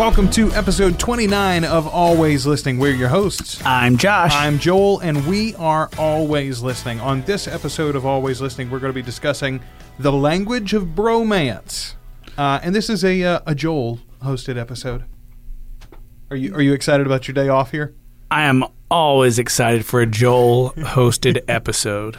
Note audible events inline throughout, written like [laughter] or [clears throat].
Welcome to episode 29 of Always Listening. We're your hosts. I'm Josh. I'm Joel, and we are always listening. On this episode of Always Listening, we're going to be discussing the language of bromance. Uh, and this is a, uh, a Joel hosted episode. Are you are you excited about your day off here? I am always excited for a Joel hosted [laughs] episode.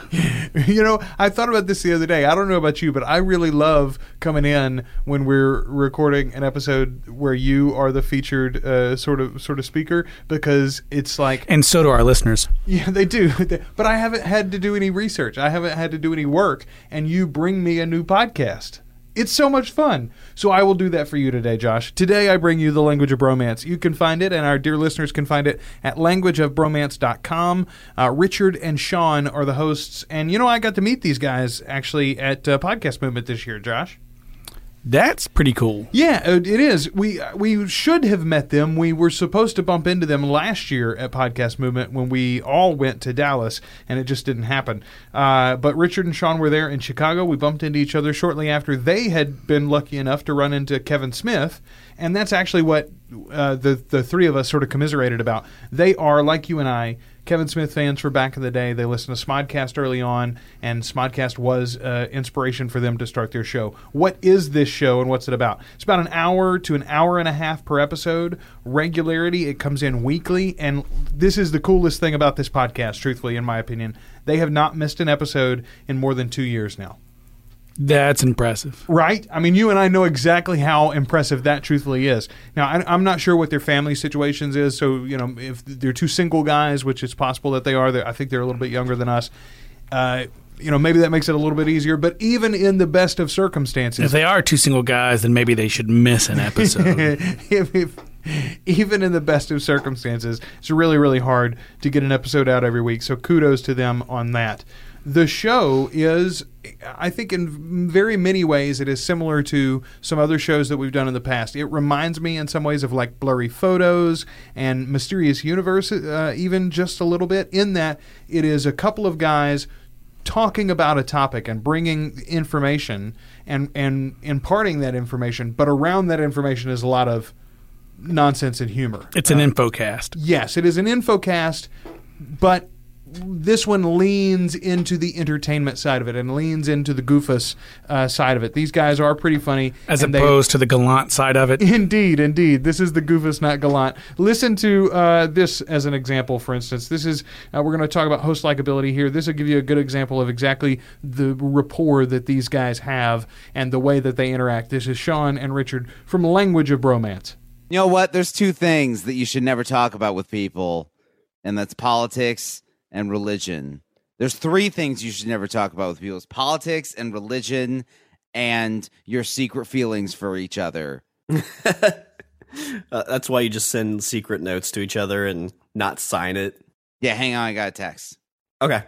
you know, I thought about this the other day. I don't know about you, but I really love coming in when we're recording an episode where you are the featured uh, sort of sort of speaker because it's like And so do our listeners. Yeah, they do. [laughs] But I haven't had to do any research. I haven't had to do any work, and you bring me a new podcast. It's so much fun. So I will do that for you today, Josh. Today I bring you the language of bromance. You can find it, and our dear listeners can find it at languageofbromance.com. Uh, Richard and Shawn are the hosts, and you know I got to meet these guys actually at uh, Podcast Movement this year, Josh. That's pretty cool. Yeah, uh, it is. We we should have met them. We were supposed to bump into them last year at Podcast Movement when we all went to Dallas, and it just didn't happen. Uh, but Richard and Shawn were there in Chicago. We bumped into each other shortly after they had been lucky enough to run into Kevin Smith, and that's actually what uh, the the three of us sort of commiserated about. They are like you and I. Kevin Smith fans for back in the day. They listened to Smodcast early on, and Smodcast was uh, inspiration for them to start their show. What is this show and what's it about? It's about an hour to an hour and a half per episode. Regularity, it comes in weekly, and this is the coolest thing about this podcast, truthfully, in my opinion. They have not missed an episode in more than two years now. That's impressive. Right? I mean, you and I know exactly how impressive that truthfully is. Now, I, am not sure what their family situations is. So, you know, if they're two single guys, which it's possible that they are, I think they're a little bit younger than us. Uh, you know, maybe that makes it a little bit easier. But even in the best of circumstances, if they are two single guys, then maybe they should miss an episode. [laughs] if, if, even in the best of circumstances, it's really, really hard to get an episode out every week. So kudos to them on that the show is I think in very many ways it is similar to some other shows that we've done in the past. It reminds me in some ways of like Blurry Photos and Mysterious Universe, uh, even just a little bit, in that it is a couple of guys talking about a topic and bringing information and, and imparting that information, but around that information is a lot of nonsense and humor. It's an uh, infocast. Yes, it is an infocast, but this one leans into the entertainment side of it and leans into the goofus uh, side of it. These guys are pretty funny, as opposed they, to the gallant side of it. [laughs] Indeed, indeed, this is the goofus, not gallant. Listen to uh, this as an example. For instance, this is uh, we're going to talk about host likability here. This will give you a good example of exactly the rapport that these guys have and the way that they interact. This is Shawn and Richard from Language of Bromance. You know what? There's two things that you should never talk about with people, and that's politics and religion. There's three things you should never talk about with people: it's politics and religion, and your secret feelings for each other. [laughs] uh, that's why you just send secret notes to each other and not sign it. Yeah, hang on, I got a text. Okay.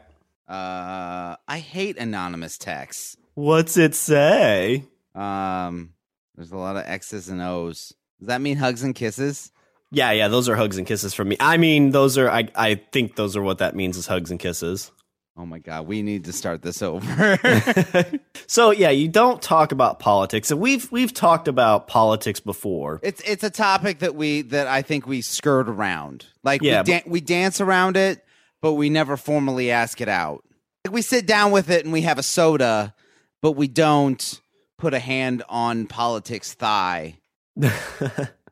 Uh, I hate anonymous texts. What's it say? Um, there's a lot of X's and O's. Does that mean hugs and kisses? Yeah, yeah, those are hugs and kisses from me. I mean, those are I I think those are what that means is hugs and kisses. Oh my god, we need to start this over. [laughs] so yeah, you don't talk about politics. And we've we've talked about politics before. It's it's a topic that we that I think we skirt around. Like yeah, we, dan- we dance around it, but we never formally ask it out. Like we sit down with it and we have a soda, but we don't put a hand on politics thigh. [laughs]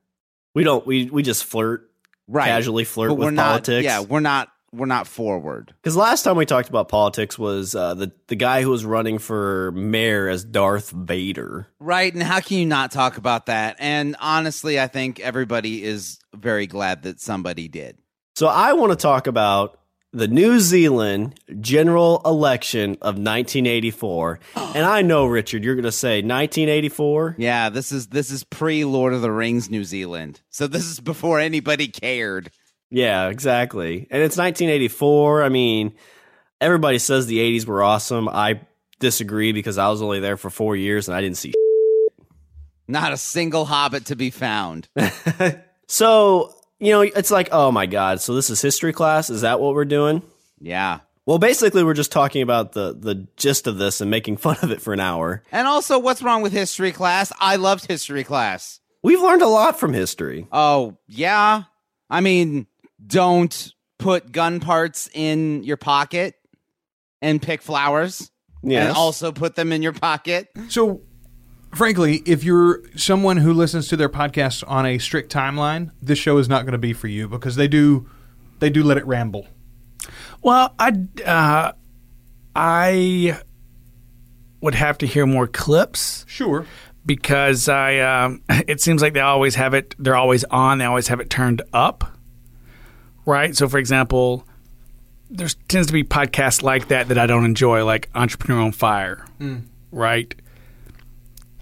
We don't. We we just flirt, right? Casually flirt but with politics. Not, yeah, we're not. We're not forward. Because last time we talked about politics was uh, the the guy who was running for mayor as Darth Vader. Right, and how can you not talk about that? And honestly, I think everybody is very glad that somebody did. So I want to talk about the New Zealand general election of 1984. [gasps] and I know Richard, you're going to say 1984? Yeah, this is this is pre Lord of the Rings New Zealand. So this is before anybody cared. Yeah, exactly. And it's 1984. I mean, everybody says the 80s were awesome. I disagree because I was only there for 4 years and I didn't see not a single hobbit to be found. [laughs] so, you know, it's like, oh my god, so this is history class? Is that what we're doing? Yeah. Well, basically, we're just talking about the the gist of this and making fun of it for an hour. And also, what's wrong with history class? I loved history class. We've learned a lot from history. Oh, yeah. I mean, don't put gun parts in your pocket and pick flowers. Yes. And also put them in your pocket. So, frankly, if you're someone who listens to their podcasts on a strict timeline, this show is not going to be for you because they do they do let it ramble. Well, I uh, I would have to hear more clips Sure. because I um, [laughs] it seems like they always have it. They're always on. They always have it turned up, right? So, for example, there tends to be podcasts like that that I don't enjoy, like Entrepreneur on Fire, right?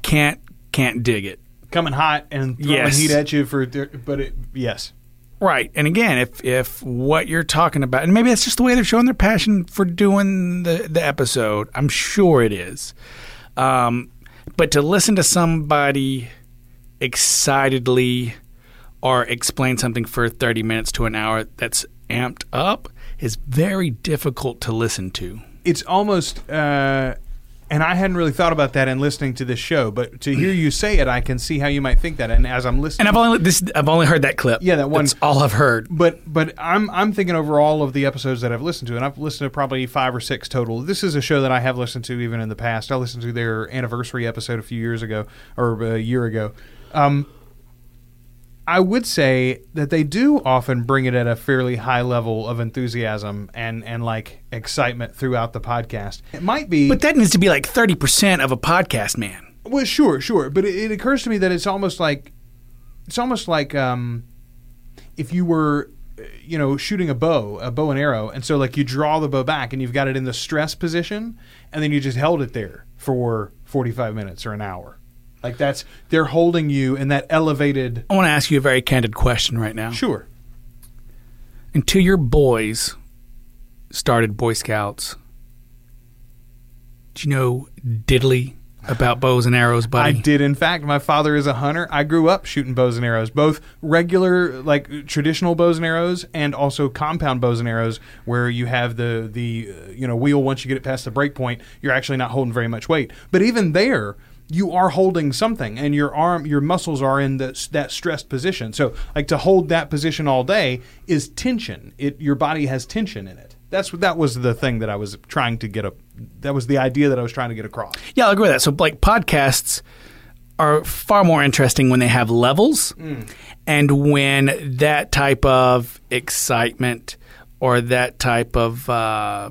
Can't can't dig it. Coming hot and throwing Yes. heat at you for but it yes. Right. And again, if if what you're talking about, and maybe that's just the way they're showing their passion for doing the the episode. I'm sure it is. Um, but to listen to somebody excitedly or explain something for 30 minutes to an hour that's amped up is very difficult to listen to. It's almost uh and I hadn't really thought about that in listening to this show, but to hear you say it, I can see how you might think that. And as I'm listening, And I've only this I've only heard that clip. Yeah, that one- That's all I've heard. but but I'm I'm thinking over all of the episodes that I've listened to, and I've listened to probably five or six total. This is a show that I have listened to even in the past. I listened to their anniversary episode a few years ago or a year ago. Um, I would say that they do often bring it at a fairly high level of enthusiasm and and like excitement throughout the podcast. It might be, But that needs to be like 30% of a podcast, man. well, sure, sure, but it, it occurs to me that it's almost like it's almost like um, if you were, you know, shooting a bow, a bow and arrow, and so like you draw the bow back and you've got it in the stress position, and then you just held it there for forty five minutes or an hour. Like that's they're holding you in that elevated. I want to ask you a very candid question right now. Sure. until your boys started Boy Scouts, do you know diddly about bows and arrows, buddy? I did, in fact. My father is a hunter. I grew up shooting bows and arrows, both regular, like traditional bows and arrows, and also compound bows and arrows, where you have the the uh, you know wheel. Once you get it past the break point, you're actually not holding very much weight. But even there, you are holding something, and your arm, your muscles are in the, that stressed position. So, like to hold that position all day is tension. It your body has tension in it. That's that was the thing that I was trying to get a. That was the idea that I was trying to get across. yeah, I'll agree with that. So, like, podcasts are far more interesting when they have levels and when that type of excitement or that type of uh,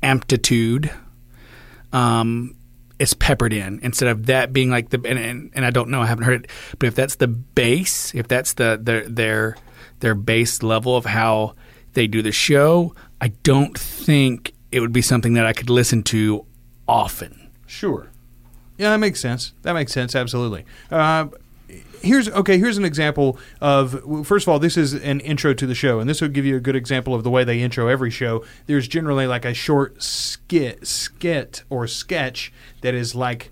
amplitude um, is peppered in instead of that being like the and, and, and I don't know I haven't heard it but if that's the base if that's the their their their base level of how they do the show I don't think it would be something that I could listen to often Sure. Yeah, that makes sense. That makes sense. Absolutely. Uh, here's okay. Here's an example of. First of all, this is an intro to the show, and this will give you a good example of the way they intro every show. There's generally like a short skit, skit or sketch that is like.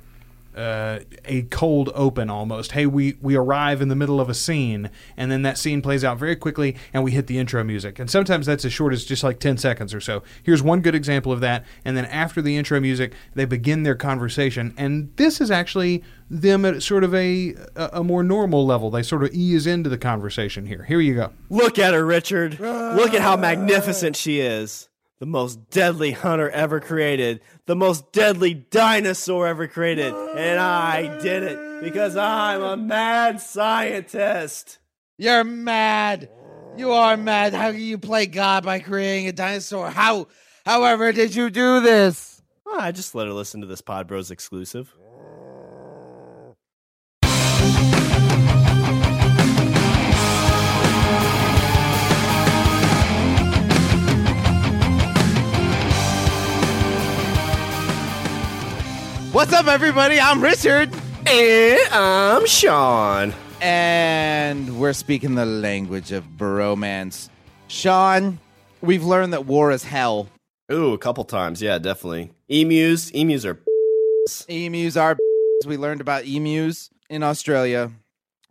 Uh, a cold open almost. Hey, we we arrive in the middle of a scene, and then that scene plays out very quickly, and we hit the intro music. And sometimes that's as short as just like ten seconds or so. Here's one good example of that. And then after the intro music, they begin their conversation, and this is actually them at sort of a a, a more normal level. They sort of ease into the conversation here. Here you go. Look at her, Richard. Look at how magnificent she is. The most deadly hunter ever created. The most deadly dinosaur ever created. And I did it because I'm a mad scientist. You're mad. You are mad. How can you play God by creating a dinosaur? How, however, did you do this? Oh, I just let her listen to this Pod Bros exclusive. What's up, everybody? I'm Richard. And I'm Shawn. And we're speaking the language of bromance. Shawn, we've learned that war is hell. Ooh, a couple times. Yeah, definitely. Emus. Emus are. Emus are. We learned about emus in Australia,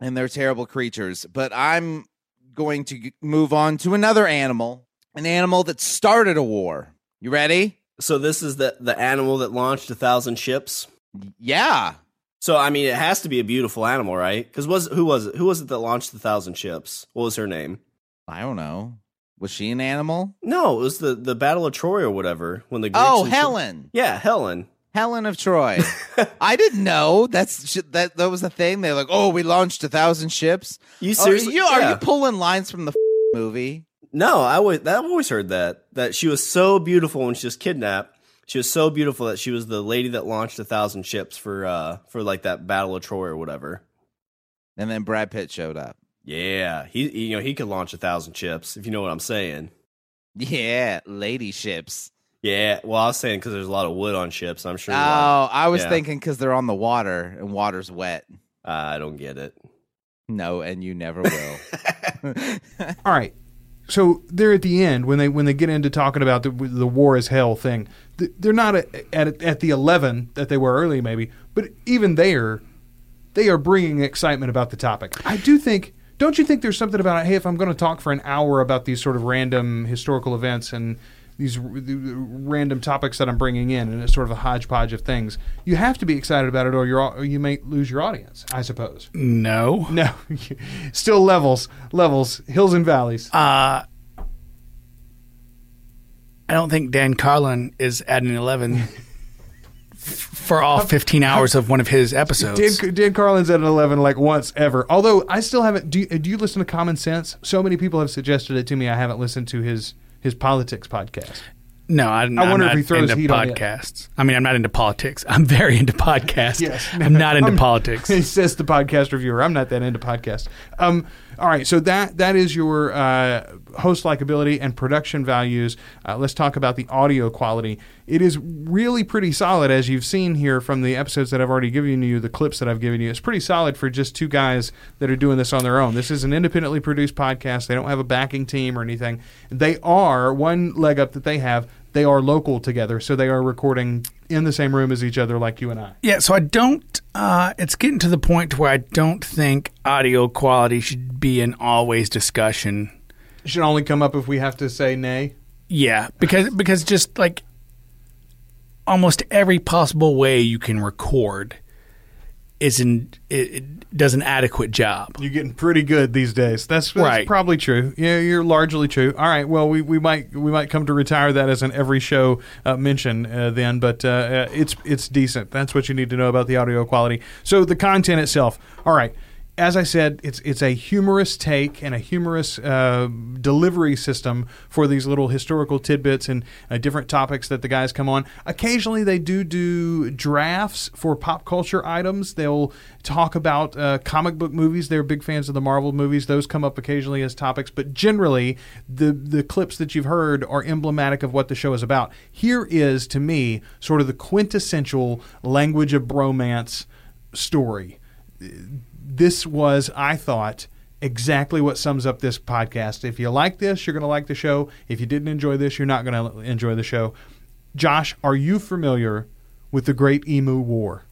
and they're terrible creatures. But I'm going to move on to another animal, an animal that started a war. You ready? So this is the the animal that launched a thousand ships. Yeah. So I mean, it has to be a beautiful animal, right? Because was who was it? Who was it that launched the thousand ships? What was her name? I don't know. Was she an animal? No, it was the the Battle of Troy or whatever. When the Greeks Oh, Helen. yeah, Helen. Helen of Troy. [laughs] I didn't know that's that that was a thing. They're like, oh, we launched a thousand ships. You Oh, seriously? you, are you pulling lines from the movie? No, I always I've always heard that that she was so beautiful when she was kidnapped. She was so beautiful that she was the lady that launched a thousand ships for uh for like that Battle of Troy or whatever. And then Brad Pitt showed up. Yeah, he you know he could launch a thousand ships if you know what I'm saying. Yeah, lady ships. Yeah, well I was saying because there's a lot of wood on ships. I'm sure. Oh, uh, I was yeah. thinking because they're on the water and water's wet. I don't get it. No, and you never will. [laughs] [laughs] All right. So they're at the end when they when they get into talking about the the war is hell thing. They're not at at, at the eleven that they were early, maybe, but even there, they are bringing excitement about the topic. I do think. Don't you think there's something about hey, if I'm going to talk for an hour about these sort of random historical events and these random topics that I'm bringing in, and it's sort of a hodgepodge of things, you have to be excited about it, or you're or you may lose your audience. I suppose. No. No, [laughs] still levels, levels, hills and valleys. Uh, I don't think Dan Carlin is at an 11 [laughs] for all 15 hours of one of his episodes. Dan, Dan Carlin's at an 11 like once ever. Although I still haven't. Do you, do you listen to Common Sense? So many people have suggested it to me. I haven't listened to his his politics podcast. no, I, I'm wonder if not he throws into podcasts. I mean, I'm not into politics. I'm very into podcasts. Yes. I'm not into [laughs] I'm- politics. He [laughs] says the podcast reviewer. I'm not that into podcasts. Um, all right, so that that is your uh, host likability and production values. Uh, let's talk about the audio quality. It is really pretty solid, as you've seen here from the episodes that I've already given you, the clips that I've given you. It's pretty solid for just two guys that are doing this on their own. This is an independently produced podcast. They don't have a backing team or anything. They are one leg up that they have. They are local together, so they are recording in the same room as each other, like you and I. Yeah, so I don't. Uh, it's getting to the point where I don't think audio quality should be an always discussion. Should only come up if we have to say nay. Yeah, because because just like almost every possible way you can record isn't it, it does an adequate job. You're getting pretty good these days. That's, that's Right. probably true. Yeah, you're largely true. All right. Well, we, we might we might come to retire that as an every show uh, mention uh, then, but uh, uh, it's it's decent. That's what you need to know about the audio quality. So the content itself. All right. As I said, it's it's a humorous take and a humorous uh, delivery system for these little historical tidbits and uh, different topics that the guys come on. Occasionally, they do do drafts for pop culture items. They'll talk about uh, comic book movies. They're big fans of the Marvel movies. Those come up occasionally as topics, but generally, the the clips that you've heard are emblematic of what the show is about. Here is, to me, sort of the quintessential language of bromance story this was, I thought, exactly what sums up this podcast. If you like this, you're going to like the show. If you didn't enjoy this, you're not going to enjoy the show. Josh, are you familiar with the Great Emu War?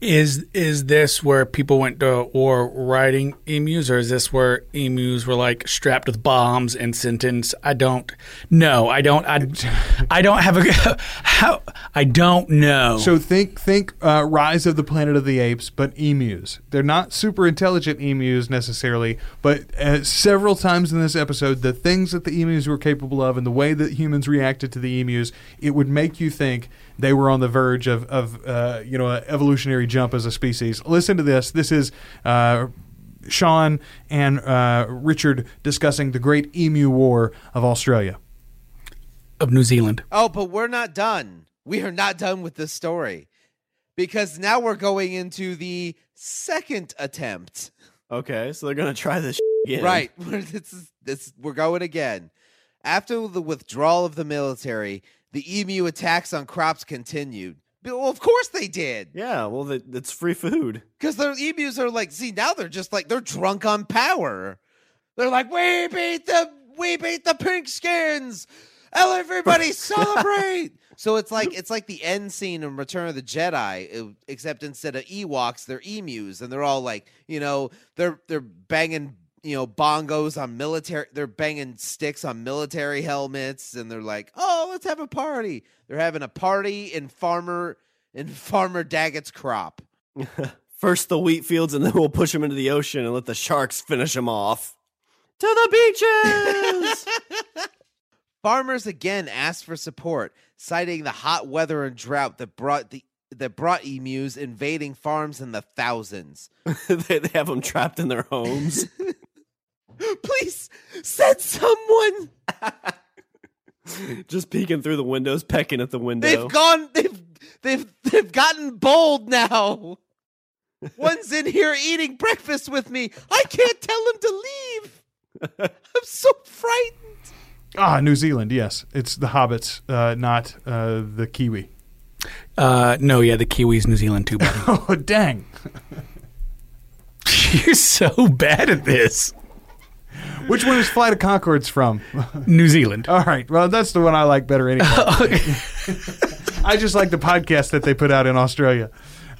Is is this where people went to war riding emus, or is this where emus were like strapped with bombs and sentenced? I don't know. I don't. I, I don't have a. [laughs] How I don't know. So think think uh, Rise of the Planet of the Apes, but emus. They're not super intelligent emus necessarily, but uh, several times in this episode, the things that the emus were capable of and the way that humans reacted to the emus, it would make you think they were on the verge of, of uh, you know, an evolutionary jump as a species. Listen to this. This is. Uh, Shawn and uh, Richard discussing the Great Emu War of Australia. of New Zealand. Oh, but we're not done. We are not done with this story because now we're going into the second attempt. Okay, so they're gonna try this again. Right. We're, [laughs] this is, this, we're going again. After the withdrawal of the military, the emu attacks on crops continued. Well, of course they did. Yeah. Well, that it's free food. Because the emus are like, see, now they're just like, they're drunk on power. They're like, we beat the, we beat the pink skins. Everybody [laughs] celebrate. so it's like, it's like the end scene in Return of the Jedi, except instead of Ewoks, they're emus. And they're all like, you know, they're, they're banging, you know, bongos on military, they're banging sticks on military helmets. And they're like, oh, let's have a party. They're having a party in Farmer in [laughs] Farmer Daggett's crop. [laughs] First the wheat fields, and then we'll push them into the ocean and let the sharks finish them off. To the beaches! [laughs] Farmers again asked for support, citing the hot weather and drought that brought the that brought emus invading farms in the thousands. they, they have them trapped in their homes. Please send someone. [laughs] Just peeking through the windows, pecking at the window. They've gone. They've they've they've gotten bold now. One's in here eating breakfast with me. I can't tell him to leave. [laughs] I'm so frightened. Ah, New Zealand. Yes, it's the hobbits, uh, not uh, the kiwi. Uh, no, yeah, the Kiwis, New Zealand too, buddy. [laughs] Oh, dang. You're so bad at this. Which one is Flight of Conchords from? [laughs] New Zealand. All right. Well, that's the one I like better anyway. [laughs] [laughs] I just like the podcast that they put out in Australia.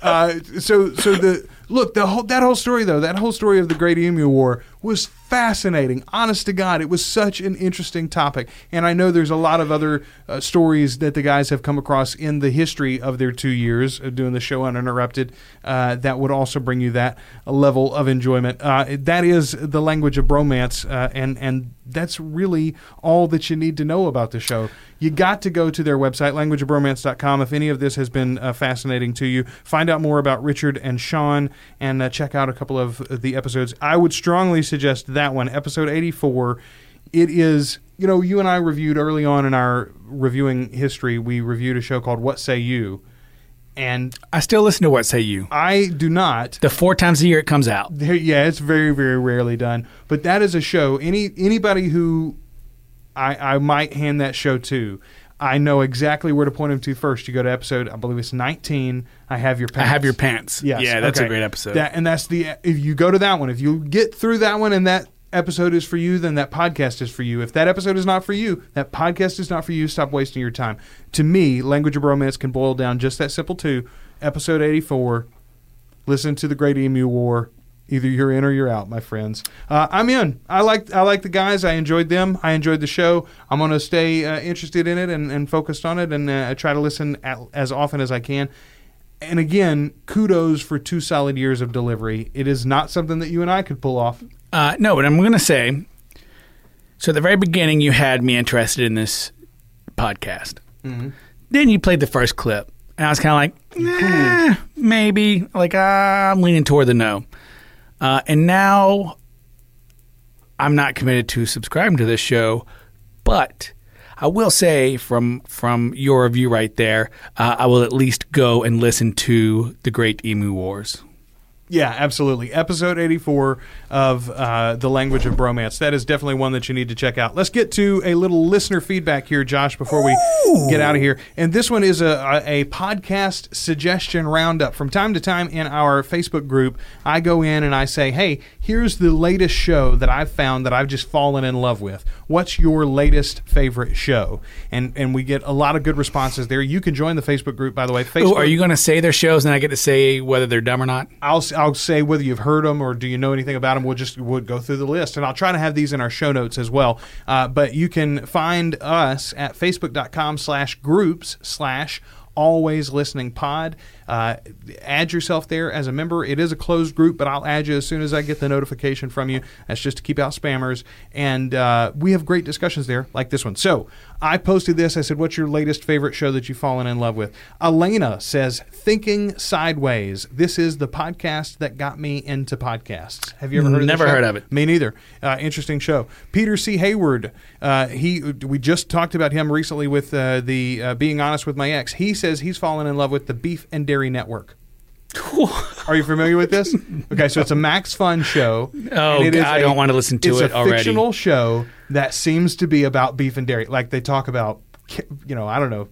Uh, so, so the look, the whole that whole story though, that whole story of the Great Emu War was fascinating. Honest to God, it was such an interesting topic, and I know there's a lot of other uh, stories that the guys have come across in the history of their two years of doing the show uninterrupted uh, that would also bring you that level of enjoyment. Uh, that is the language of bromance, uh, and and that's really all that you need to know about the show. You got to go to their website, languageofbromance.com. If any of this has been uh, fascinating to you, find out more about Richard and Shawn and uh, check out a couple of the episodes. I would strongly suggest that one, episode 84. It is, you know, you and I reviewed early on in our reviewing history, we reviewed a show called What Say You. And I still listen to What Say You. I do not The four times a year it comes out. there, yeah, it's very, very rarely done. But that is a show. Any anybody who I, I might hand that show to, I know exactly where to point them to first. You go to episode, I believe it's 19. I have your I pants. have your pants. Yes. Yeah, that's okay. a great episode. That, and that's the if you go to that one, if you get through that one and that episode is for you, then that podcast is for you. If that episode is not for you, that podcast is not for you. Stop wasting your time. To me, language of romance can boil down just that simple to episode 84. Listen to the Great Emu War. Either you're in or you're out, my friends. Uh, I'm in. I like I like the guys. I enjoyed them. I enjoyed the show. I'm going to stay uh, interested in it and, and focused on it, and uh, try to listen at, as often as I can. And again, kudos for two solid years of delivery. It is not something that you and I could pull off. Uh, no, but I'm going to say so at the very beginning, you had me interested in this podcast. Then you played the first clip, and I was kind of like, nah, maybe. Like, uh, I'm leaning toward the no. Uh, and now I'm not committed to subscribing to this show, but I will say from from your review right there, uh, I will at least go and listen to the Great Emu Wars. Yeah, absolutely. Episode 84 of uh, The Language of Bromance. That is definitely one that you need to check out. Let's get to a little listener feedback here, Josh, before we get out of here. And this one is a, a, a podcast suggestion roundup. From time to time in our Facebook group, I go in and I say, hey, here's the latest show that I've found that I've just fallen in love with. What's your latest favorite show? And and we get a lot of good responses there. You can join the Facebook group, by the way. Facebook, Ooh, are you going to say their shows and I get to say whether they're dumb or not? I'll I'll say whether you've heard them or do you know anything about them. We'll just we'll go through the list, and I'll try to have these in our show notes as well. Uh, but you can find us at facebook.com/slash groups slash always listening pod. Uh, add yourself there as a member. It is a closed group, but I'll add you as soon as I get the notification from you. That's just to keep out spammers. And uh, we have great discussions there, like this one. So I posted this. I said, "What's your latest favorite show that you've fallen in love with?" Elena says, "Thinking Sideways." This is the podcast that got me into podcasts. Have you ever heard? Never of show? heard of it. Me neither. Uh, interesting show. Peter C. Hayward. Uh, he we just talked about him recently with uh, the uh, being honest with my ex. He says he's fallen in love with the Beef and Dairy Network. [laughs] Are you familiar with this? Okay, so it's a Max Fun show. Oh, and it is God, I don't want to listen to it. it's it a already. fictional show that seems to be about beef and dairy. Like they talk about, ki- you know, I don't know,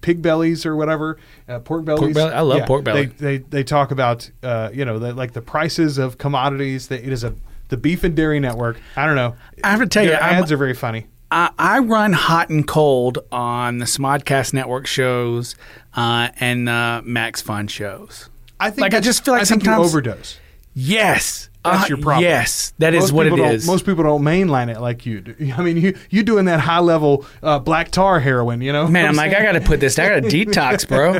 pig bellies or whatever, uh, pork bellies. belly? I love pork belly. They they, they talk about, uh, you know, the, like the prices of commodities. That it is a the beef and dairy network. I don't know. I have to tell you, Their I'm- ads are very funny. I, I run hot and cold on the Smodcast Network shows uh, and uh, Max Fun shows. I think Like, I just feel like I think you sometimes- overdose. Yes. That's Uh, your problem. Yes, that is Most what it people don't- is. Most people don't mainline it like you do. [laughs] I mean, you you doing that high level uh, black tar heroin, you know? Man, what I'm like, I got to put this. I got to detox, bro.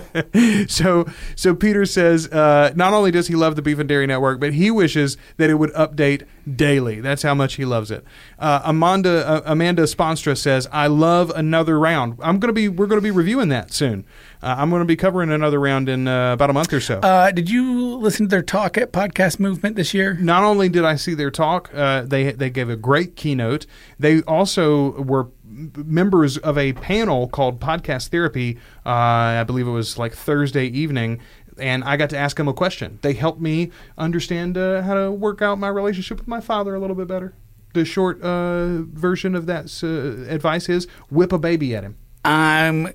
[laughs] so so Peter says uh, not only does he love the Beef and Dairy Network, but he wishes that it would update daily. That's how much he loves it. Uh, Amanda uh, Amanda Sponstra says, "I love another round. I'm gonna be we're gonna be reviewing that soon. Uh, I'm gonna be covering another round in uh, about a month or so." Uh, did you listen to their talk at Podcast Movement this year? not only did I see their talk, uh, they they gave a great keynote. They also were members of a panel called Podcast Therapy. Uh, I believe it was like Thursday evening. And I got to ask them a question. They helped me understand uh, how to work out my relationship with my father a little bit better. The short uh, version of that uh, advice is whip a baby at him. I'm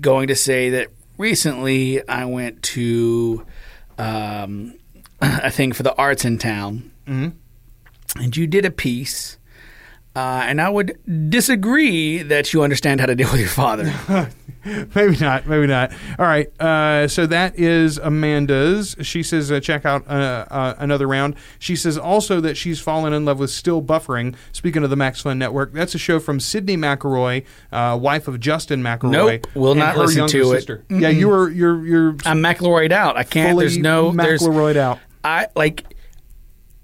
going to say that recently I went to um, [clears throat] a thing for the arts in town, and you did a piece. Uh, and I would disagree that you understand how to deal with your father. [laughs] maybe not. Maybe not. All right. Uh, so that is Amanda's. She says uh, check out uh, uh, another round. She says also that she's fallen in love with Still Buffering. Speaking of the Max Fun Network, that's a show from Sydnee McElroy, uh, wife of Justin McElroy. Nope, will not listen to it. sister. Yeah, you were you're you're I'm McElroyed out. I can't. fully There's no. There's. McElroyed out. I like.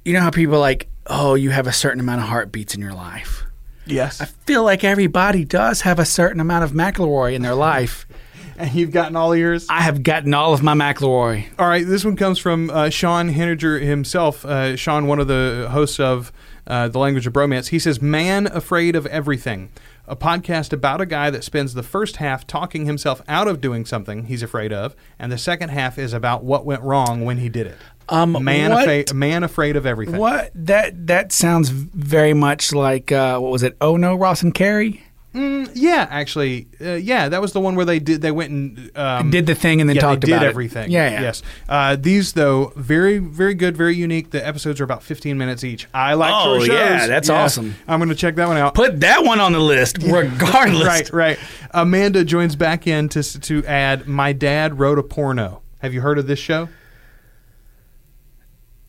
You know how people like, oh, you have a certain amount of heartbeats in your life. Yes. I feel like everybody does have a certain amount of McElroy in their life. [laughs] and you've gotten all yours. I have gotten all of my McElroy. All right, this one comes from uh, Shawn Henniger himself. Uh, Shawn, one of the hosts of uh, The Language of Bromance, he says, Man Afraid of Everything, a podcast about a guy that spends the first half talking himself out of doing something he's afraid of, and the second half is about what went wrong when he did it. Um, Man, what- afraid, man afraid of everything. What that that sounds very much like uh, what was it? Oh no, Ross and Carrie Mm, yeah, actually, uh, yeah, that was the one where they did. They went and um, did the thing and then yeah, talked they did about it. everything. Yeah, yeah. Yes. Uh, these though, very, very good, very unique. The episodes are about 15 minutes each. I like Oh, shows. yeah, that's awesome. I'm going to check that one out. Put that one on the list, [laughs] regardless. right, right. Amanda joins back in to to add. My dad wrote a porno. Have you heard of this show?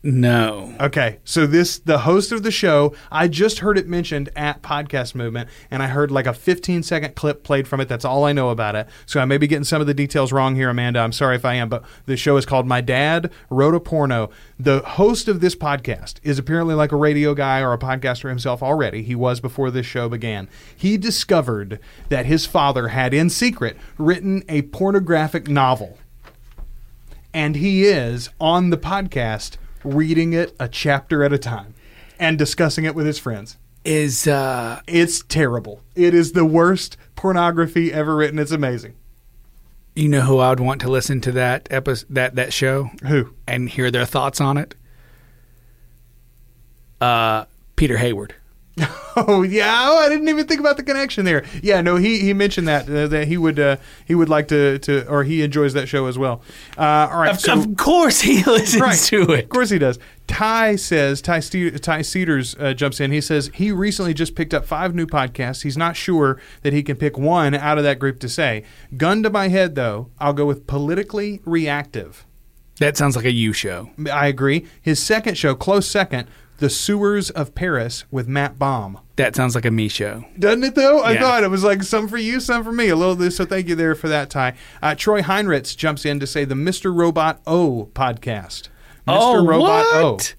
No. Okay, so this the host of the show. I just heard it mentioned at Podcast Movement, and I heard like a 15 second clip played from it. That's all I know about it. So I may be getting some of the details wrong here, Amanda. I'm sorry if I am, but the show is called My Dad Wrote a Porno. The host of this podcast is apparently like a radio guy or a podcaster himself already. He was before this show began. He discovered that his father had, in secret, written a pornographic novel and he is on the podcast reading it a chapter at a time and discussing it with his friends. Is uh It's terrible. It is the worst pornography ever written. It's amazing. you know who I would want to listen to that episode that that show Who? and hear their thoughts on it? Uh Peter Hayward. [laughs] Oh yeah, oh, I didn't even think about the connection there. Yeah, no, he he mentioned that uh, that he would uh, he would like to to or he enjoys that show as well. Uh, all right, Of, so- of course he [laughs] listens right. to it. Of course he does. Ty says, Ty, Ste- Ty Cedars uh, jumps in. He says he recently just picked up five new podcasts. He's not sure that he can pick one out of that group to say. Gun to my head, though, I'll go with politically reactive. That sounds like a you show. I agree. His second show, close second, The Sewers of Paris with Matt Baume. That sounds like a me show. Doesn't it though? I Yeah. thought it was like some for you, some for me. A little of this, so thank you there for that, Ty. Uh, Troy Heinritz jumps in to say the Mr. Robot O podcast. Mr. Oh, Robot O. what?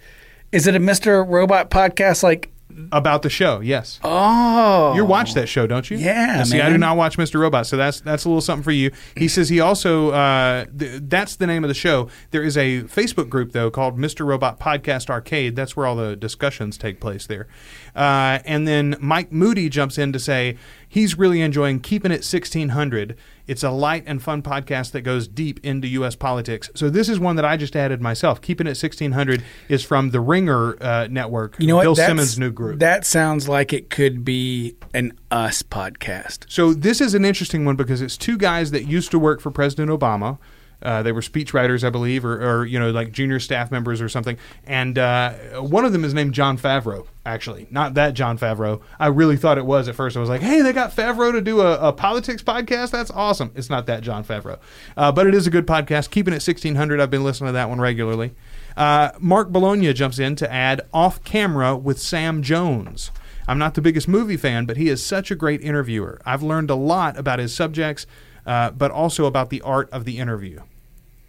Is it a Mr. Robot podcast like About the show, yes. Oh. You watch that show, don't you? Yeah, See, I do not watch Mr. Robot, so that's that's a little something for you. He says he also uh, th- that's the name of the show. There is a Facebook group though called Mr. Robot Podcast Arcade. That's where all the discussions take place there. Uh, and then Mike Moody jumps in to say he's really enjoying keeping it 1600. It's a light and fun podcast that goes deep into U.S. politics. So this is one that I just added myself. Keeping it 1600 is from the Ringer uh, network. You know what? Bill That's- Simmons' new group. That sounds like it could be an us podcast. So this is an interesting one because it's two guys that used to work for President Obama. Uh, they were speechwriters, I believe, or, or you know, like junior staff members or something. And uh, one of them is named Jon Favreau. Actually, not that Jon Favreau. I really thought it was at first. I was like, "Hey, they got Favreau to do a, a politics podcast. That's awesome." It's not that Jon Favreau, uh, but it is a good podcast. Keeping it sixteen hundred. I've been listening to that one regularly. Uh, Mark Bologna jumps in to add off camera with Sam Jones. I'm not the biggest movie fan, but he is such a great interviewer. I've learned a lot about his subjects, uh, but also about the art of the interview.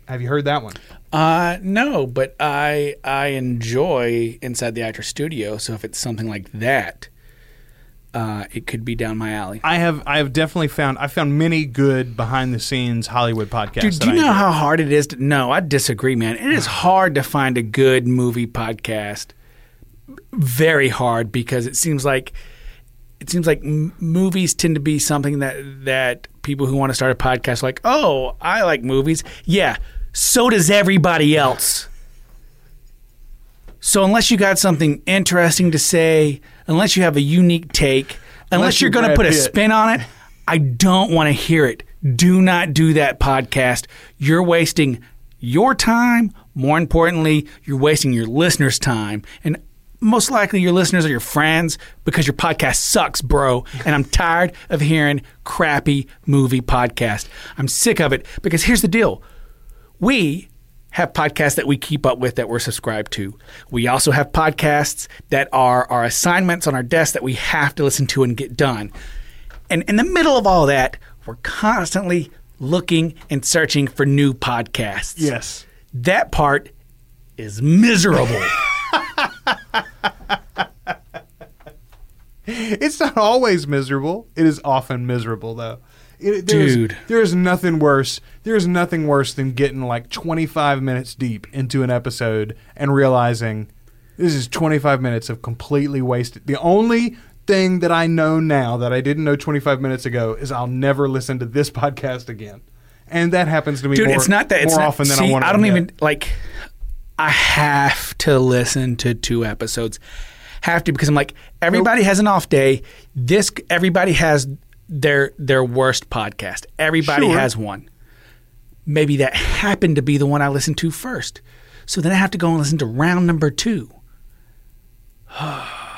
Have you heard that one? Uh, no, but I I enjoy Inside the Actor Studio. So if it's something like that, uh, it could be down my alley. I have I have definitely found I found many good behind the scenes Hollywood podcasts. Dude, do you I know enjoy. how hard it is? To, no, I disagree, man. It is [sighs] hard to find a good movie podcast. Very hard because it seems like it seems like m- movies tend to be something that that people who want to start a podcast are like, oh, I like movies. Yeah, so does everybody else. So unless you got something interesting to say, unless you have a unique take, unless, Unless you're you're going to put a spin on it, I don't want to hear it. Do not do that podcast. You're wasting your time. More importantly, you're wasting your listeners' time. And most likely your listeners are your friends because your podcast sucks, bro. And I'm tired of hearing crappy movie podcast. I'm sick of it because here's the deal. We have podcasts that we keep up with that we're subscribed to. We also have podcasts that are our assignments on our desk that we have to listen to and get done. And in the middle of all that, we're constantly looking and searching for new podcasts. Yes. That part is miserable. [laughs] [laughs] It's not always miserable. It is often miserable, though. It, there's, Dude. there is nothing worse. There is nothing worse than getting like 25 minutes deep into an episode and realizing this is 25 minutes of completely wasted. The only thing that I know now that I didn't know 25 minutes ago is I'll never listen to this [laughs] podcast again. And that happens to me Dude, more, it's not that it's more not, often than see, I want to I don't admit. even like I have to listen to two episodes. Have to because I'm like everybody has an off day. This everybody has their their worst podcast. Everybody Sure. has one. Maybe that happened to be the one I listened to first. So then I have to go and listen to round number 2. [sighs] [sighs] [sighs]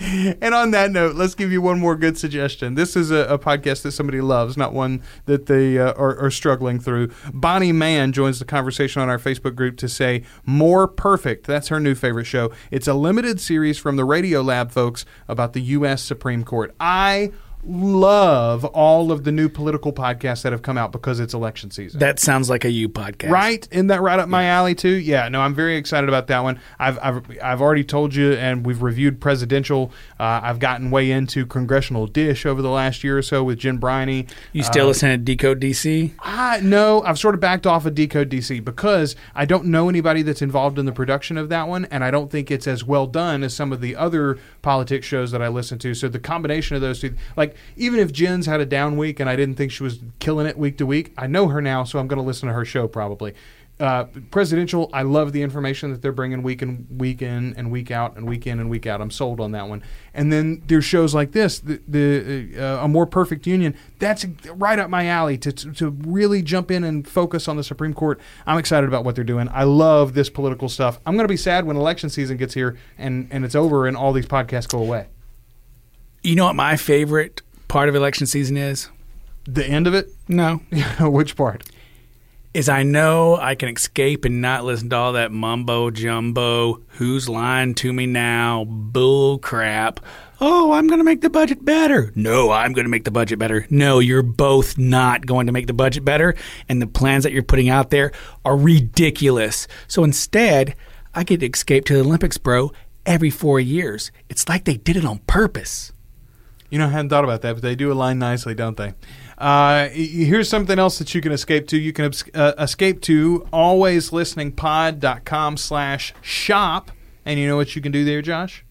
And on that note, let's give you one more good suggestion. This is a, a podcast that somebody loves, not one that they uh, are, are struggling through. Bonnie Mann joins the conversation on our Facebook group to say, More Perfect. That's her new favorite show. It's a limited series from the Radio Lab folks about the U.S. Supreme Court. I love all of the new political podcasts that have come out because it's election season. That sounds like a you podcast. Right? Isn't that right up my alley too? Yeah. No, I'm very excited about that one. I've I've, I've already told you, and we've reviewed presidential. Uh, I've gotten way into congressional dish over the last year or so with Jen Briney. You still listen to Decode DC? I no, I've sort of backed off of Decode DC because I don't know anybody that's involved in the production of that one, and I don't think it's as well done as some of the other politics shows that I listen to. So the combination of those two, like even if Jen's had a down week and I didn't think she was killing it week to week, I know her now, so I'm going to listen to her show probably. Uh, presidential, I love the information that they're bringing week in, week in, and week out, and week in and week out. I'm sold on that one. And then there's shows like this, the, the uh, a more perfect union. That's right up my alley to, to to really jump in and focus on the Supreme Court. I'm excited about what they're doing. I love this political stuff. I'm going to be sad when election season gets here and and it's over and all these podcasts go away. You know what my favorite part of election season is? The end of it, No. [laughs] which part? is I know I can escape and not listen to all that mumbo jumbo, who's lying to me now, bull crap. Oh, I'm going to make the budget better. No, I'm going to make the budget better. No, you're both not going to make the budget better, and the plans that you're putting out there are ridiculous. So instead, I get to escape to the Olympics, bro, every four years. It's like they did it on purpose. You know, I hadn't thought about that, but they do align nicely, don't they? Uh, here's something else that you can escape to. You can uh, escape to alwayslisteningpod.com slash shop. And you know what you can do there, Josh?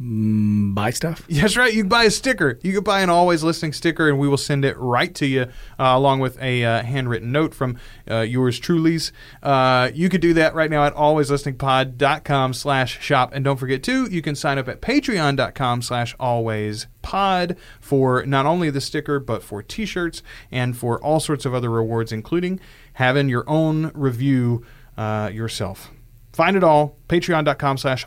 Mm, buy stuff? [laughs] That's right. You can buy a sticker. You can buy an always listening sticker, and we will send it right to you, uh, along with a uh, handwritten note from uh, yours truly's. Uh, you could do that right now at alwayslisteningpod.com slash shop. And don't forget, too, you can sign up at patreon.com slash alwayspod for not only the sticker, but for t-shirts and for all sorts of other rewards, including having your own review uh, yourself. Find it all, patreon.com slash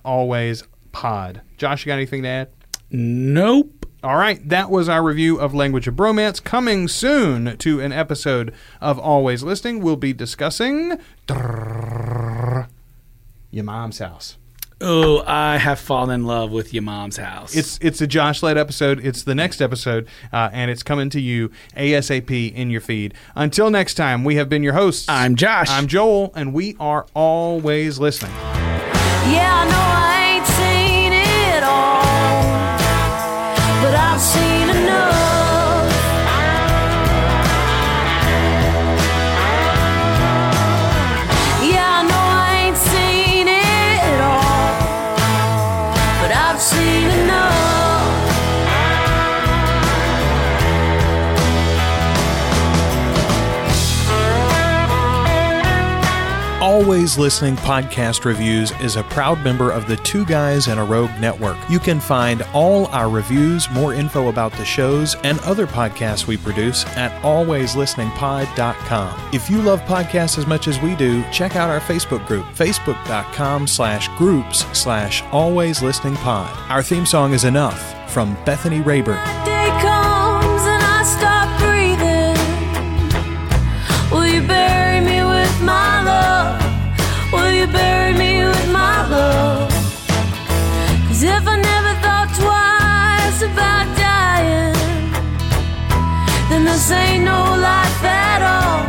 alwayspod. Josh, you got anything to add? Nope. All right, that was our review of Language of Bromance. Coming soon to an episode of Always Listening, we'll be discussing your mom's house. Oh, I have fallen in love with your mom's house. It's it's a Josh led episode. It's the next episode, uh, and it's coming to you ASAP in your feed. Until next time, we have been your hosts. I'm Josh. I'm Joel, and we are always listening. Yeah, Always Listening Podcast Reviews is a proud member of the Two Guys and a Rogue Network. You can find all our reviews, more info about the shows, and other podcasts we produce at alwayslisteningpod.com. If you love podcasts as much as we do, check out our Facebook group, facebook.com slash groups slash always listening pod. Our theme song is Enough from Bethany Rayburn. This ain't no life at all.